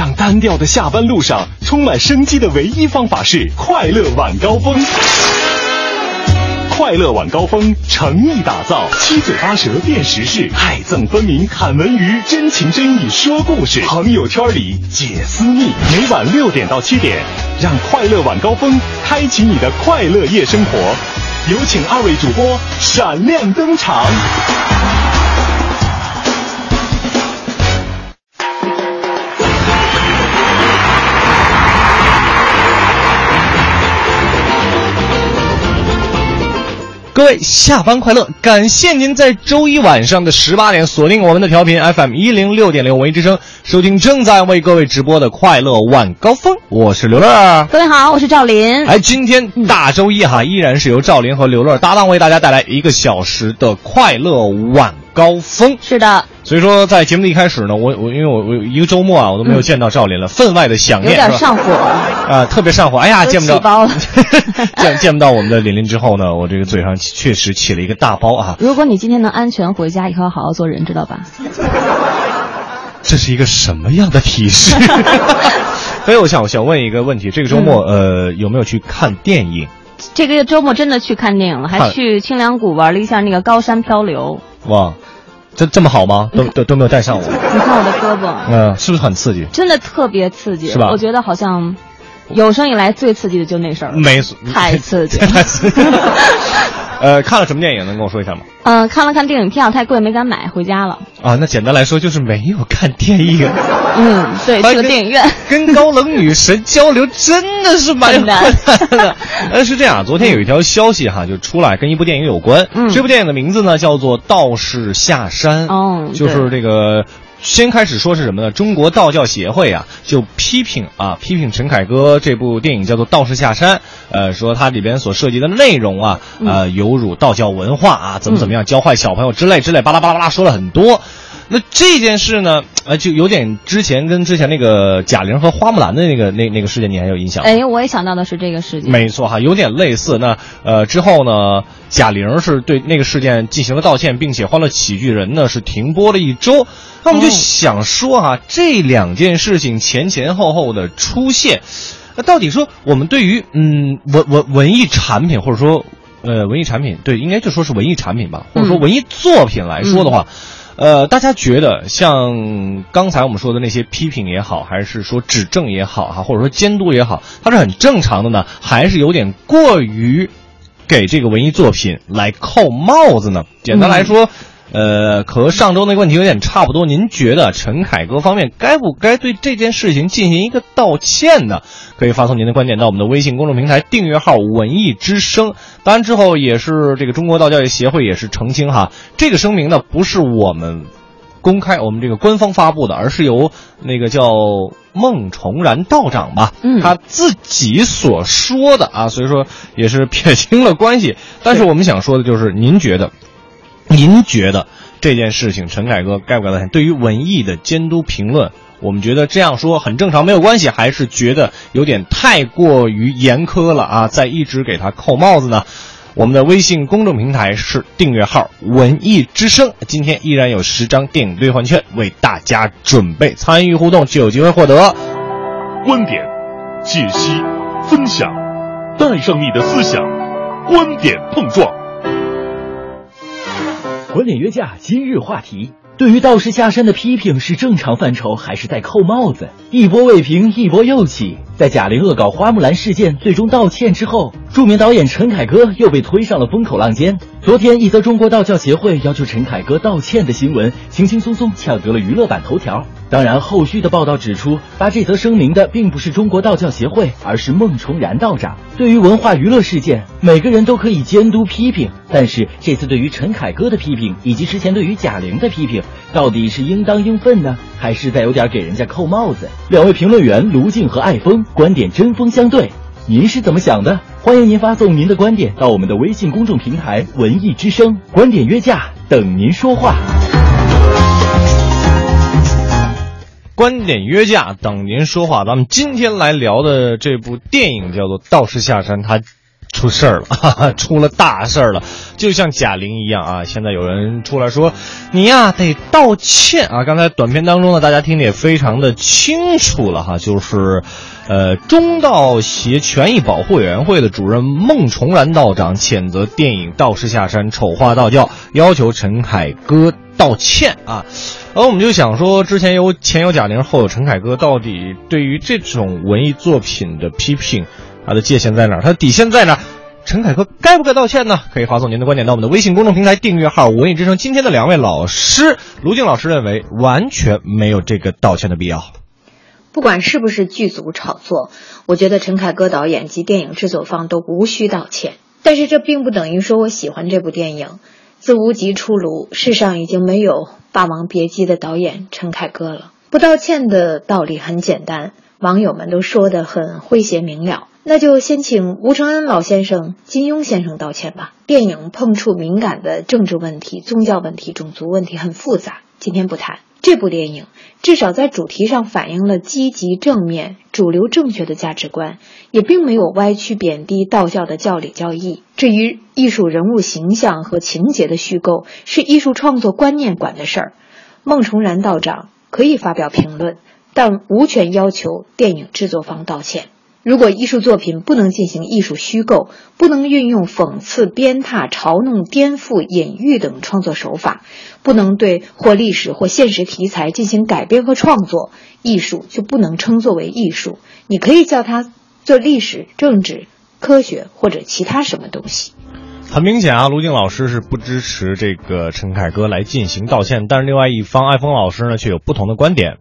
让单调的下班路上充满生机的唯一方法是快乐晚高峰。快乐晚高峰诚意打造，七嘴八舌辨时事，爱憎分明侃文娱，真情真意说故事，朋友圈里解私密。每晚六点到七点，让快乐晚高峰开启你的快乐夜生活。有请二位主播闪亮登场。各位下班快乐！感谢您在周一晚上的十八点锁定我们的调频 FM 一零六点六文艺之声，收听正在为各位直播的快乐晚高峰。我是刘乐。各位好，我是赵林。哎，今天大周一哈，依然是由赵林和刘乐搭档为大家带来一个小时的快乐晚高峰。是的。所以说，在节目的一开始呢，我我因为我我一个周末啊，我都没有见到赵琳了，分外的想念，有点上火啊，特别上火。哎呀，见不着包了，见见不到我们的琳琳之后呢，我这个嘴上确实起了一个大包啊。如果你今天能安全回家，以后要好好做人，知道吧？这是一个什么样的提示？所 以 我想，我想问一个问题：这个周末呃有没有去看电影？这个周末真的去看电影了，还去清凉谷玩了一下那个高山漂流。哇！这这么好吗？都都都没有带上我。你看我的胳膊，嗯，是不是很刺激？真的特别刺激，是吧？我觉得好像有生以来最刺激的就那事儿，没太刺激，太刺激。呃，看了什么电影？能跟我说一下吗？嗯，看了看电影票，太贵没敢买，回家了。啊，那简单来说就是没有看电影。嗯，对，去了电影院。跟高冷女神交流真的是蛮困难的。呃，是这样，昨天有一条消息哈，就出来跟一部电影有关。嗯，这部电影的名字呢叫做《道士下山》。哦，就是这个。先开始说是什么呢？中国道教协会啊，就批评啊，批评陈凯歌这部电影叫做《道士下山》，呃，说它里边所涉及的内容啊，呃，有辱道教文化啊，怎么怎么样，教坏小朋友之类之类，巴拉巴拉巴拉说了很多。那这件事呢，呃，就有点之前跟之前那个贾玲和花木兰的那个那那个事件，你还有印象？哎，我也想到的是这个事件。没错哈，有点类似。那呃之后呢，贾玲是对那个事件进行了道歉，并且《欢乐喜剧人》呢是停播了一周。那我们就想说哈，这两件事情前前后后的出现，那到底说我们对于嗯文文文艺产品或者说呃文艺产品，对，应该就说是文艺产品吧，或者说文艺作品来说的话。呃，大家觉得像刚才我们说的那些批评也好，还是说指正也好哈，或者说监督也好，它是很正常的呢，还是有点过于给这个文艺作品来扣帽子呢？简单来说。呃，和上周那个问题有点差不多。您觉得陈凯歌方面该不该对这件事情进行一个道歉呢？可以发送您的观点到我们的微信公众平台订阅号“文艺之声”。当然之后也是这个中国道教协会也是澄清哈，这个声明呢不是我们公开我们这个官方发布的，而是由那个叫孟崇然道长吧，嗯，他自己所说的啊，所以说也是撇清了关系。但是我们想说的就是，您觉得？您觉得这件事情，陈凯歌该不该道歉？对于文艺的监督评论，我们觉得这样说很正常，没有关系，还是觉得有点太过于严苛了啊？在一直给他扣帽子呢？我们的微信公众平台是订阅号“文艺之声”，今天依然有十张电影兑换券为大家准备，参与互动就有机会获得。观点、解析、分享，带上你的思想，观点碰撞。观点约架，今日话题：对于道士下山的批评是正常范畴，还是在扣帽子？一波未平，一波又起。在贾玲恶搞花木兰事件最终道歉之后，著名导演陈凯歌又被推上了风口浪尖。昨天，一则中国道教协会要求陈凯歌道歉的新闻，轻轻松松抢得了娱乐版头条。当然，后续的报道指出，发这则声明的并不是中国道教协会，而是孟崇然道长。对于文化娱乐事件，每个人都可以监督批评，但是这次对于陈凯歌的批评，以及之前对于贾玲的批评，到底是应当应分呢，还是在有点给人家扣帽子？两位评论员卢静和艾峰观点针锋相对。您是怎么想的？欢迎您发送您的观点到我们的微信公众平台“文艺之声”，观点约架，等您说话。观点约架，等您说话。咱们今天来聊的这部电影叫做《道士下山》，它。出事儿了，哈哈，出了大事儿了，就像贾玲一样啊！现在有人出来说，你呀得道歉啊！刚才短片当中呢，大家听的也非常的清楚了哈，就是，呃，中道协权益保护委员会的主任孟崇然道长谴责电影《道士下山》丑化道教，要求陈凯歌道歉啊！而我们就想说，之前有前有贾玲，后有陈凯歌，到底对于这种文艺作品的批评？他的界限在哪儿？他的底线在哪儿？陈凯歌该不该道歉呢？可以发送您的观点到我们的微信公众平台订阅号“文艺之声”。今天的两位老师，卢静老师认为完全没有这个道歉的必要。不管是不是剧组炒作，我觉得陈凯歌导演及电影制作方都无需道歉。但是这并不等于说我喜欢这部电影。自无极出炉，世上已经没有《霸王别姬》的导演陈凯歌了。不道歉的道理很简单，网友们都说的很诙谐明了。那就先请吴承恩老先生、金庸先生道歉吧。电影碰触敏感的政治问题、宗教问题、种族问题很复杂，今天不谈。这部电影至少在主题上反映了积极正面、主流正确的价值观，也并没有歪曲贬低道教的教理教义。至于艺术人物形象和情节的虚构，是艺术创作观念管的事儿。孟崇然道长可以发表评论，但无权要求电影制作方道歉。如果艺术作品不能进行艺术虚构，不能运用讽刺、鞭挞、嘲弄、颠覆、隐喻等创作手法，不能对或历史或现实题材进行改编和创作，艺术就不能称作为艺术。你可以叫它做历史、政治、科学或者其他什么东西。很明显啊，卢静老师是不支持这个陈凯歌来进行道歉，但是另外一方艾峰老师呢却有不同的观点。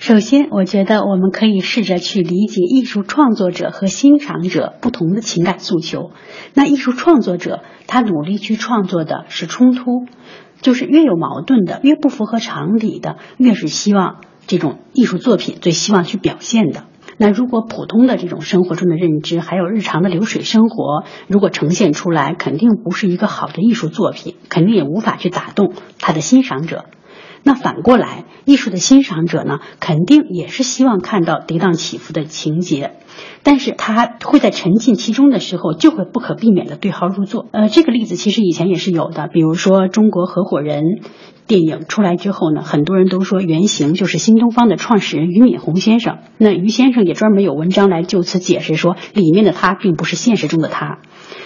首先，我觉得我们可以试着去理解艺术创作者和欣赏者不同的情感诉求。那艺术创作者他努力去创作的是冲突，就是越有矛盾的、越不符合常理的，越是希望这种艺术作品最希望去表现的。那如果普通的这种生活中的认知，还有日常的流水生活，如果呈现出来，肯定不是一个好的艺术作品，肯定也无法去打动他的欣赏者。那反过来，艺术的欣赏者呢，肯定也是希望看到跌宕起伏的情节，但是他会在沉浸其中的时候，就会不可避免的对号入座。呃，这个例子其实以前也是有的，比如说《中国合伙人》电影出来之后呢，很多人都说原型就是新东方的创始人俞敏洪先生。那俞先生也专门有文章来就此解释说，里面的他并不是现实中的他。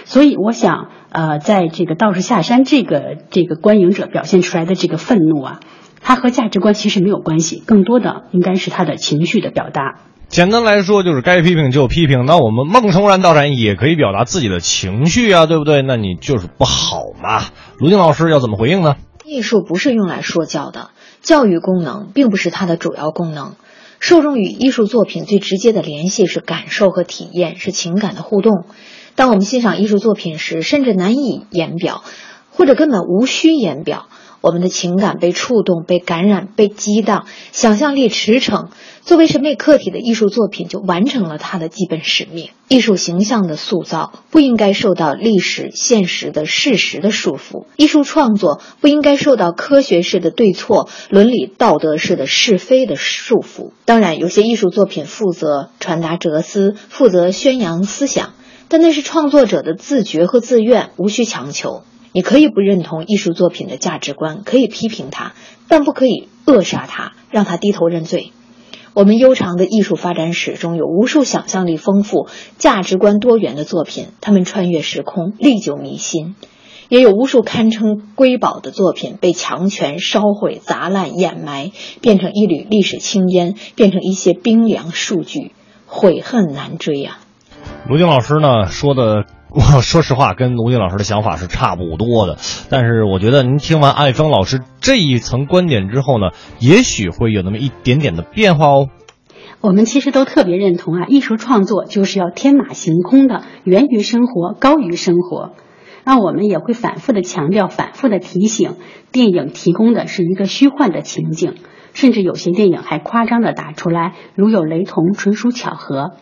所以我想，呃，在这个道士下山这个这个观影者表现出来的这个愤怒啊。它和价值观其实没有关系，更多的应该是他的情绪的表达。简单来说，就是该批评就批评。那我们孟崇然道长也可以表达自己的情绪啊，对不对？那你就是不好嘛。卢静老师要怎么回应呢？艺术不是用来说教的，教育功能并不是它的主要功能。受众与艺术作品最直接的联系是感受和体验，是情感的互动。当我们欣赏艺术作品时，甚至难以言表，或者根本无需言表。我们的情感被触动、被感染、被激荡，想象力驰骋。作为审美客体的艺术作品就完成了它的基本使命。艺术形象的塑造不应该受到历史现实的事实的束缚，艺术创作不应该受到科学式的对错、伦理道德式的是非的束缚。当然，有些艺术作品负责传达哲思，负责宣扬思想，但那是创作者的自觉和自愿，无需强求。你可以不认同艺术作品的价值观，可以批评它，但不可以扼杀它，让它低头认罪。我们悠长的艺术发展史中有无数想象力丰富、价值观多元的作品，他们穿越时空，历久弥新；也有无数堪称瑰宝的作品被强权烧毁、砸烂、掩埋，变成一缕历史青烟，变成一些冰凉数据，悔恨难追呀。卢静老师呢说的。我 说实话，跟卢静老师的想法是差不多的。但是我觉得您听完艾峰老师这一层观点之后呢，也许会有那么一点点的变化哦。我们其实都特别认同啊，艺术创作就是要天马行空的，源于生活，高于生活。那我们也会反复的强调，反复的提醒，电影提供的是一个虚幻的情景，甚至有些电影还夸张的打出来，如有雷同，纯属巧合。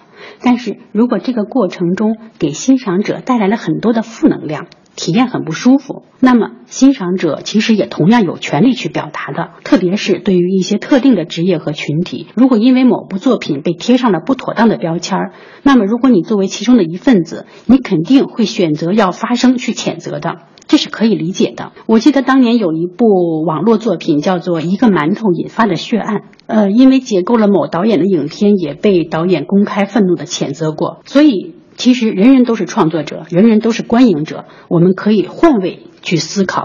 但是如果这个过程中给欣赏者带来了很多的负能量，体验很不舒服。那么欣赏者其实也同样有权利去表达的，特别是对于一些特定的职业和群体，如果因为某部作品被贴上了不妥当的标签儿，那么如果你作为其中的一份子，你肯定会选择要发声去谴责的。这是可以理解的。我记得当年有一部网络作品叫做《一个馒头引发的血案》，呃，因为解构了某导演的影片，也被导演公开愤怒的谴责过。所以，其实人人都是创作者，人人都是观影者，我们可以换位去思考。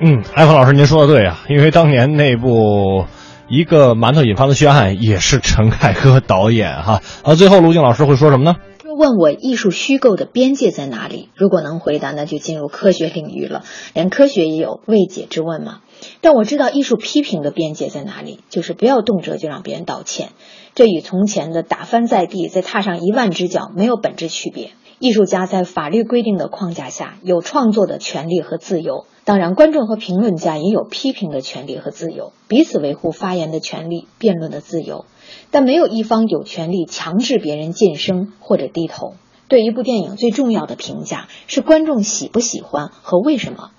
嗯，艾峰老师，您说的对啊，因为当年那部《一个馒头引发的血案》也是陈凯歌导演哈。啊，最后卢静老师会说什么呢？问我艺术虚构的边界在哪里？如果能回答，那就进入科学领域了。连科学也有未解之问嘛。但我知道艺术批评的边界在哪里，就是不要动辄就让别人道歉。这与从前的打翻在地再踏上一万只脚没有本质区别。艺术家在法律规定的框架下有创作的权利和自由，当然观众和评论家也有批评的权利和自由，彼此维护发言的权利、辩论的自由。但没有一方有权利强制别人晋升或者低头。对一部电影最重要的评价是观众喜不喜欢和为什么。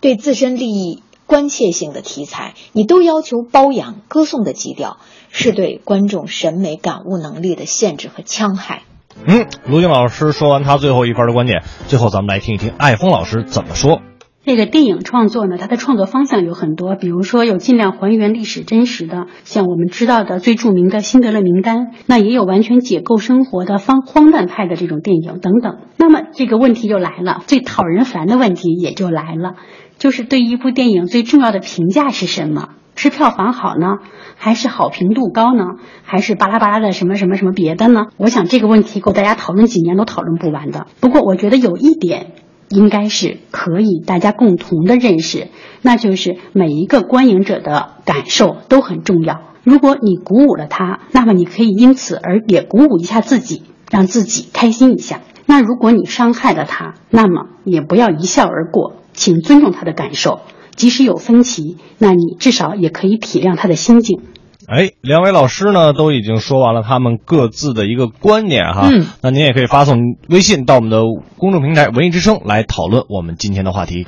对自身利益关切性的题材，你都要求褒扬、歌颂的基调，是对观众审美感悟能力的限制和戕害。嗯，卢静老师说完他最后一番的观点，最后咱们来听一听艾峰老师怎么说。这个电影创作呢，它的创作方向有很多，比如说有尽量还原历史真实的，像我们知道的最著名的《辛德勒名单》，那也有完全解构生活的方荒诞派的这种电影等等。那么这个问题就来了，最讨人烦的问题也就来了，就是对一部电影最重要的评价是什么？是票房好呢，还是好评度高呢，还是巴拉巴拉的什么什么什么别的呢？我想这个问题够大家讨论几年都讨论不完的。不过我觉得有一点。应该是可以大家共同的认识，那就是每一个观影者的感受都很重要。如果你鼓舞了他，那么你可以因此而也鼓舞一下自己，让自己开心一下。那如果你伤害了他，那么也不要一笑而过，请尊重他的感受，即使有分歧，那你至少也可以体谅他的心境。哎，两位老师呢都已经说完了他们各自的一个观点哈，嗯，那您也可以发送微信到我们的公众平台“文艺之声”来讨论我们今天的话题。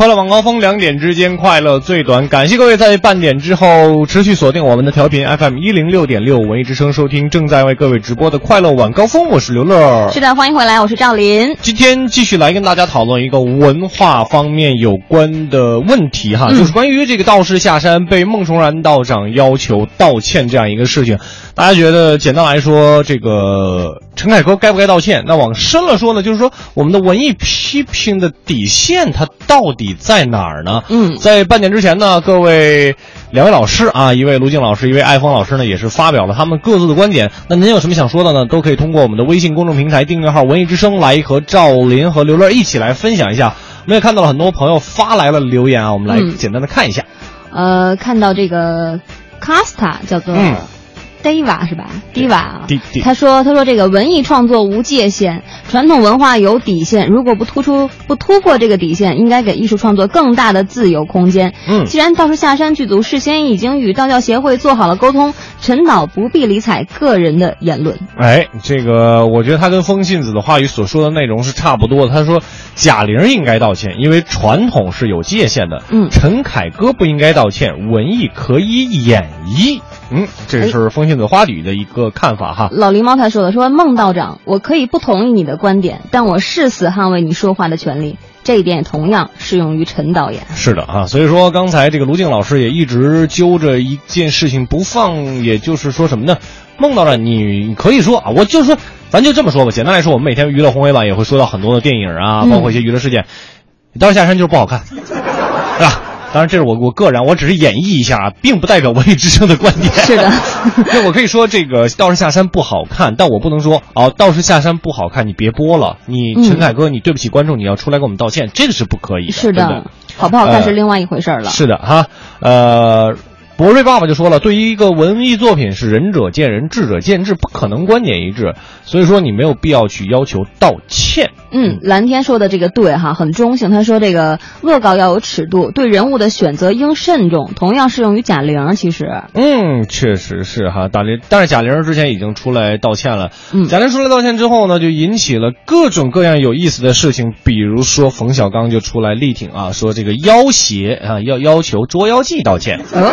快乐晚高峰，两点之间快乐最短。感谢各位在半点之后持续锁定我们的调频 FM 一零六点六文艺之声，收听正在为各位直播的快乐晚高峰。我是刘乐，是的，欢迎回来，我是赵林。今天继续来跟大家讨论一个文化方面有关的问题哈，嗯就是关于这个道士下山被孟崇然道长要求道歉这样一个事情。大家觉得，简单来说，这个陈凯歌该不该道歉？那往深了说呢，就是说我们的文艺批评的底线它到底在哪儿呢？嗯在半点之前呢，各位两位老师啊，一位卢静老师，一位艾峰老师呢，也是发表了他们各自的观点。那您有什么想说的呢？都可以通过我们的微信公众平台订阅号“文艺之声”来和赵林和刘乐一起来分享一下。我们也看到了很多朋友发来了留言啊，我们来嗯简单的看一下。呃，看到这个 Casta 叫做嗯 Diva 是吧？Diva 他说他说这个文艺创作无界限，传统文化有底线，如果不突出不突破这个底线，应该给艺术创作更大的自由空间。嗯既然道士下山剧组事先已经与道教协会做好了沟通，陈导不必理睬个人的言论。哎，这个我觉得他跟风信子的话语所说的内容是差不多的。他说贾玲应该道歉，因为传统是有界限的。嗯陈凯歌不应该道歉，文艺可以演绎。嗯，这是风信子花语的一个看法哈。老狸猫他说了，说孟道长，我可以不同意你的观点，但我誓死捍卫你说话的权利。这一点也同样适用于陈导演。是的啊，所以说刚才这个卢静老师也一直揪着一件事情不放，也就是说什么呢？孟道长，你你可以说啊，我就说，咱就这么说吧。简单来说，我们每天娱乐红黑版也会说到很多的电影啊，嗯包括一些娱乐事件，道士下山就是不好看，对吧？当然，这是我我个人，我只是演绎一下，并不代表文艺之声的观点。是的 那我可以说这个《道士下山》不好看，但我不能说哦，《道士下山》不好看，你别播了。你嗯陈凯歌，你对不起观众，你要出来给我们道歉，这个是不可以的。是对不对的，好不好看呃是另外一回事儿了。是的哈，呃，博瑞爸爸就说了，对于一个文艺作品是仁者见仁，智者见智，不可能观点一致，所以说你没有必要去要求道歉。嗯，蓝天说的这个对哈，很中性。他说这个恶搞要有尺度，对人物的选择应慎重，同样适用于贾玲。其实，嗯，确实是哈，贾玲，但是贾玲之前已经出来道歉了。嗯贾玲出来道歉之后呢，就引起了各种各样有意思的事情，比如说冯小刚就出来力挺啊，说这个要挟啊，要要求《捉妖记》道歉。呃，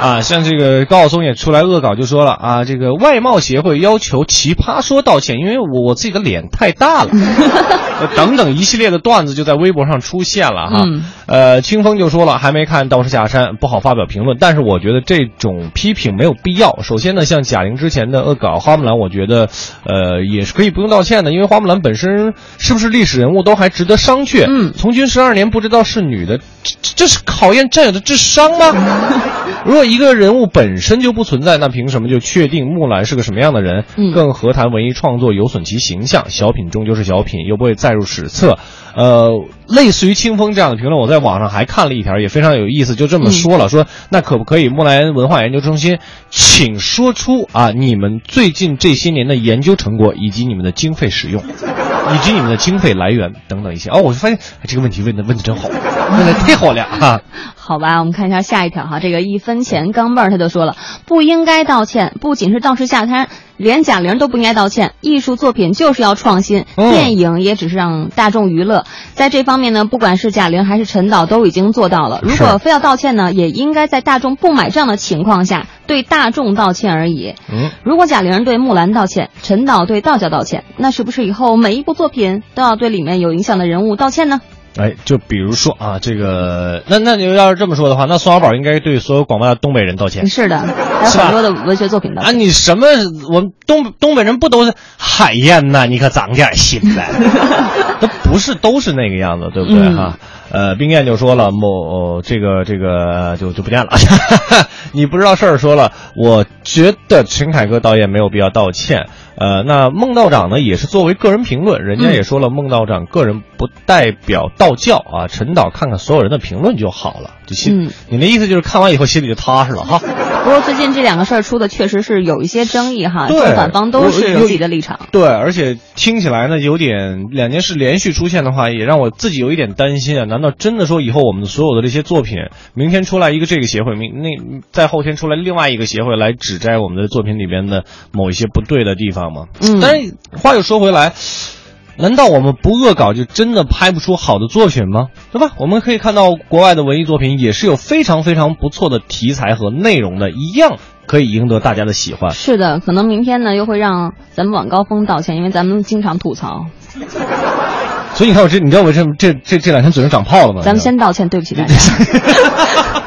啊，像这个高晓松也出来恶搞，就说了啊，这个外貌协会要求奇葩说道歉，因为我我自己的脸太大了，呃 等等一系列的段子就在微博上出现了哈。嗯呃，清风就说了，还没看《道士下山》，不好发表评论，但是我觉得这种批评没有必要。首先呢，像贾玲之前的恶搞花木兰，我觉得呃也是可以不用道歉的，因为花木兰本身是不是历史人物都还值得商榷。嗯从军十二年不知道是女的，这这这是考验战友的智商吗？如果一个人物本身就不存在，那凭什么就确定木兰是个什么样的人？嗯更何谈文艺创作有损其形象？小品终究是小品，又不会载入史册。呃，类似于清风这样的评论，我在网上还看了一条，也非常有意思，就这么说了，说那可不可以木兰文化研究中心，请说出啊你们最近这些年的研究成果以及你们的经费使用。以及你们的经费来源等等一些哦，我就发现、哎、这个问题问的问的真好，问的太好了哈。好吧，我们看一下下一条哈，这个一分钱钢镚儿他就说了，不应该道歉，不仅是道士下山，连贾玲都不应该道歉。艺术作品就是要创新，嗯电影也只是让大众娱乐，在这方面呢，不管是贾玲还是陈导都已经做到了。如果非要道歉呢，也应该在大众不买账的情况下对大众道歉而已。嗯，如果贾玲对木兰道歉，陈导对道教道歉，那是不是以后每一部作品都要对里面有影响的人物道歉呢？哎，就比如说啊，这个那那你要是这么说的话，那宋小宝应该对所有广大的东北人道歉。是的，还有很多的文学作品的啊，你什么？我们东东北人不都是海燕呐？你可长点心呗，都不是都是那个样子，对不对嗯哈？呃，冰燕就说了，某、这个这个就就不见了。你不知道事儿说了，我觉得陈凯歌导演没有必要道歉。呃，那孟道长呢，也是作为个人评论，人家也说了，孟道长个人不代表道教啊。陈导看看所有人的评论就好了，就心。嗯你的意思就是看完以后心里就踏实了哈。不过最近这两个事儿出的确实是有一些争议哈，对正反方都是有自己的立场。对，而且听起来呢，有点两件事连续出现的话，也让我自己有一点担心啊。难道真的说以后我们所有的这些作品，明天出来一个这个协会，明那在后天出来另外一个协会来指摘我们的作品里边的某一些不对的地方吗？嗯但是话又说回来。难道我们不恶搞就真的拍不出好的作品吗？对吧？我们可以看到国外的文艺作品也是有非常非常不错的题材和内容的，一样可以赢得大家的喜欢。是的，可能明天呢又会让咱们晚高峰道歉，因为咱们经常吐槽。所以你看我这，你知道我这这这这两天嘴上长泡了吗？咱们先道歉，对不起大家。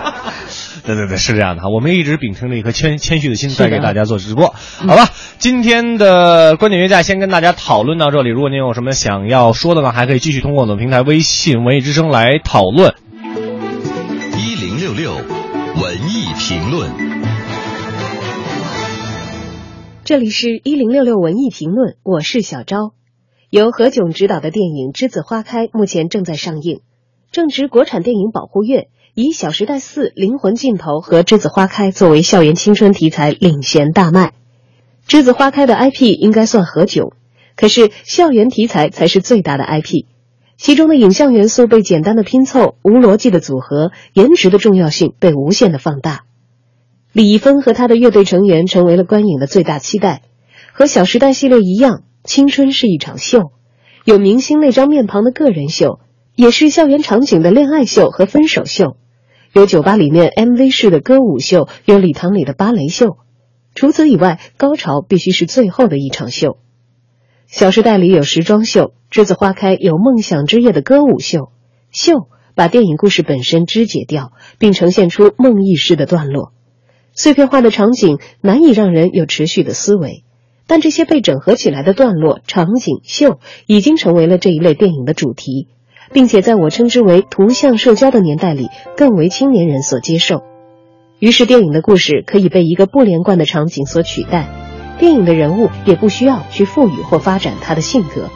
对对对，是这样的哈，我们一直秉承着一颗谦谦虚的心，在给大家做直播，好吧？今天的观点约架先跟大家讨论到这里，如果您有什么想要说的呢，还可以继续通过我们平台微信“文艺之声”来讨论。一零六六文艺评论。这里是一零六六文艺评论，我是小昭。由何炅执导的电影《栀子花开》目前正在上映。正值国产电影保护月，以《小时代四》《灵魂尽头》和《栀子花开》作为校园青春题材领衔大卖。《栀子花开》的 IP 应该算何炅，可是校园题材才是最大的 IP。其中的影像元素被简单的拼凑，无逻辑的组合，颜值的重要性被无限的放大。李易峰和他的乐队成员成为了观影的最大期待。和《小时代》系列一样，青春是一场秀，有明星那张面庞的个人秀，也是校园场景的恋爱秀和分手秀，有酒吧里面 MV 式的歌舞秀，有礼堂里的芭蕾秀。除此以外，高潮必须是最后的一场秀。《小时代》里有时装秀，《栀子花开》有梦想之夜的歌舞秀，秀把电影故事本身肢解掉，并呈现出梦呓式的段落。碎片化的场景难以让人有持续的思维，但这些被整合起来的段落、场景、秀已经成为了这一类电影的主题，并且在我称之为图像社交的年代里，更为青年人所接受。于是，电影的故事可以被一个不连贯的场景所取代，电影的人物也不需要去赋予或发展他的性格。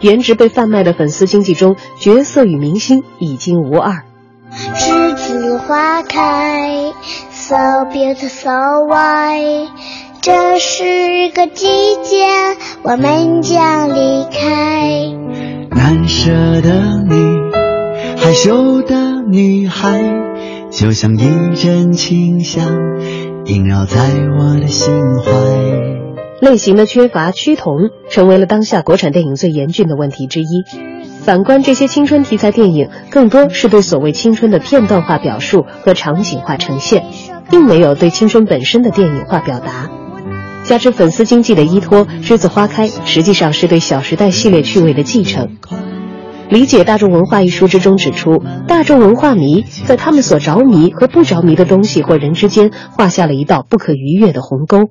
颜值被贩卖的粉丝经济中，角色与明星已经无二。栀子花开，so beautiful, so white。这是个季节，我们将离开。难舍的你，害羞的女孩，就像一阵清香，萦绕在我的心怀。类型的缺乏趋同，成为了当下国产电影最严峻的问题之一。反观这些青春题材电影，更多是对所谓青春的片段化表述和场景化呈现，并没有对青春本身的电影化表达。加之粉丝经济的依托，《栀子花开》实际上是对《小时代》系列趣味的继承。理解大众文化一书之中指出，大众文化迷在他们所着迷和不着迷的东西或人之间画下了一道不可逾越的鸿沟。